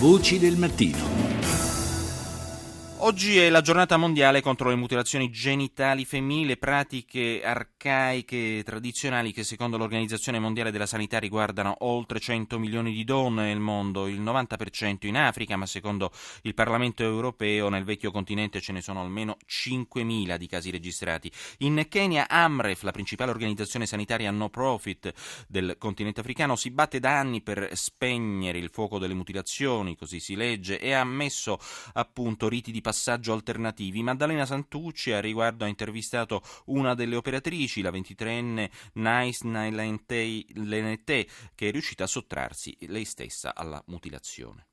Voci del mattino. Oggi è la giornata mondiale contro le mutilazioni genitali femminili, pratiche arcaiche tradizionali che secondo l'Organizzazione Mondiale della Sanità riguardano oltre 100 milioni di donne nel mondo, il 90% in Africa, ma secondo il Parlamento europeo nel vecchio continente ce ne sono almeno 5.000 di casi registrati. In Kenya Amref, la principale organizzazione sanitaria no profit del continente africano, si batte da anni per spegnere il fuoco delle mutilazioni, così si legge, e ha messo appunto riti di passaggio alternativi. Maddalena Santucci a riguardo ha intervistato una delle operatrici, la 23enne Nice Lenete, che è riuscita a sottrarsi lei stessa alla mutilazione.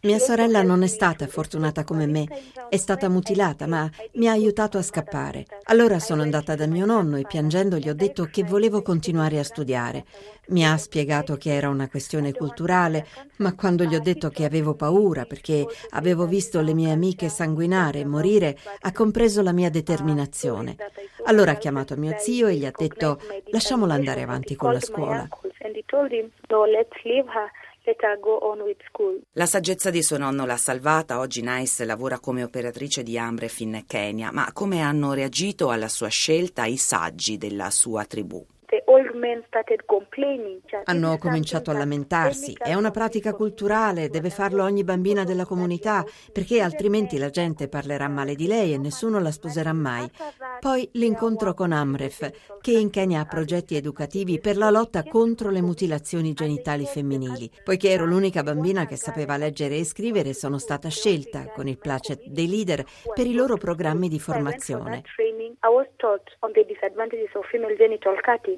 Mia sorella non è stata fortunata come me, è stata mutilata, ma mi ha aiutato a scappare. Allora sono andata da mio nonno e piangendo gli ho detto che volevo continuare a studiare. Mi ha spiegato che era una questione culturale, ma quando gli ho detto che avevo paura perché avevo visto le mie amiche sanguinare e morire, ha compreso la mia determinazione. Allora ha chiamato mio zio e gli ha detto lasciamola andare avanti con la scuola told him, no, let's leave her. La saggezza di suo nonno l'ha salvata, oggi Nice lavora come operatrice di Amref in Kenya, ma come hanno reagito alla sua scelta i saggi della sua tribù? Hanno cominciato a lamentarsi. È una pratica culturale, deve farlo ogni bambina della comunità, perché altrimenti la gente parlerà male di lei e nessuno la sposerà mai. Poi l'incontro con Amref, che in Kenya ha progetti educativi per la lotta contro le mutilazioni genitali femminili. Poiché ero l'unica bambina che sapeva leggere e scrivere, sono stata scelta, con il placet dei leader, per i loro programmi di formazione.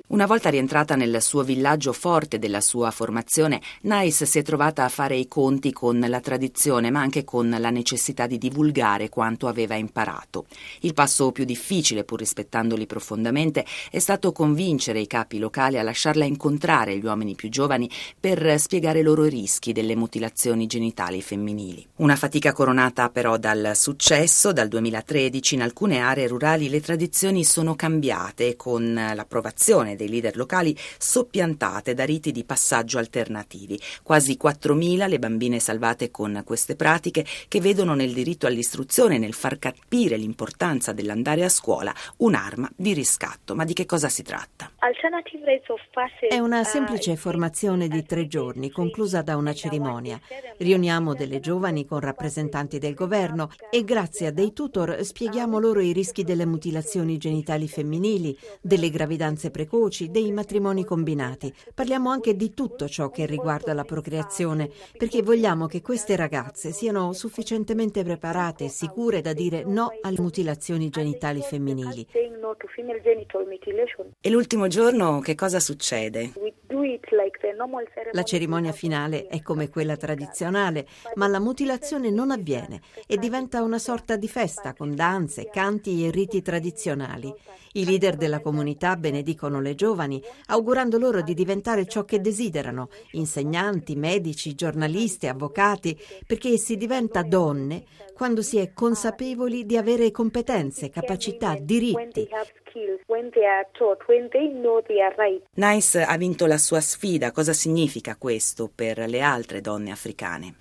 Una volta rientrata nel suo villaggio forte della sua formazione, Nice si è trovata a fare i conti con la tradizione, ma anche con la necessità di divulgare quanto aveva imparato. Il passo più difficile, pur rispettandoli profondamente, è stato convincere i capi locali a lasciarla incontrare gli uomini più giovani per spiegare loro i rischi delle mutilazioni genitali femminili. Una fatica coronata però dal successo, dal 2013 in alcune aree rurali le tradizioni sono cambiate con l'approvazione dei leader locali soppiantate da riti di passaggio alternativi. Quasi 4.000 le bambine salvate con queste pratiche che vedono nel diritto all'istruzione nel far capire l'importanza dell'andare a scuola un'arma di riscatto. Ma di che cosa si tratta? È una semplice formazione di tre giorni, conclusa da una cerimonia. Riuniamo delle giovani con rappresentanti del governo e grazie a dei tutor spieghiamo loro i rischi delle mutilazioni genitali femminili, delle gravidanze precoci, dei matrimoni combinati. Parliamo anche di tutto ciò che riguarda la procreazione, perché vogliamo che queste ragazze siano sufficientemente preparate e sicure da dire no alle mutilazioni genitali femminili. E l'ultimo giorno che cosa succede? La cerimonia finale è come quella tradizionale, ma la mutilazione non avviene e diventa una sorta di festa con danze, canti e riti tradizionali. I leader della comunità benedicono le giovani, augurando loro di diventare ciò che desiderano, insegnanti, medici, giornalisti, avvocati, perché si diventa donne quando si è consapevoli di avere competenze, capacità, diritti. Nice ha vinto la sua sfida. Cosa significa questo per le altre donne africane?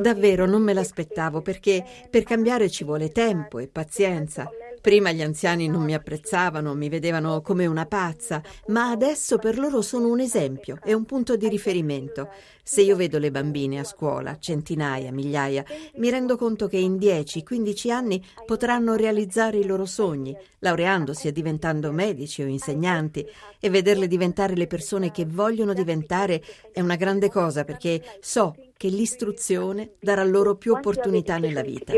Davvero non me l'aspettavo perché per cambiare ci vuole tempo e pazienza. Prima gli anziani non mi apprezzavano, mi vedevano come una pazza, ma adesso per loro sono un esempio e un punto di riferimento. Se io vedo le bambine a scuola, centinaia, migliaia, mi rendo conto che in 10-15 anni potranno realizzare i loro sogni, laureandosi e diventando medici o insegnanti, e vederle diventare le persone che vogliono diventare è una grande cosa perché so che l'istruzione darà loro più opportunità nella vita.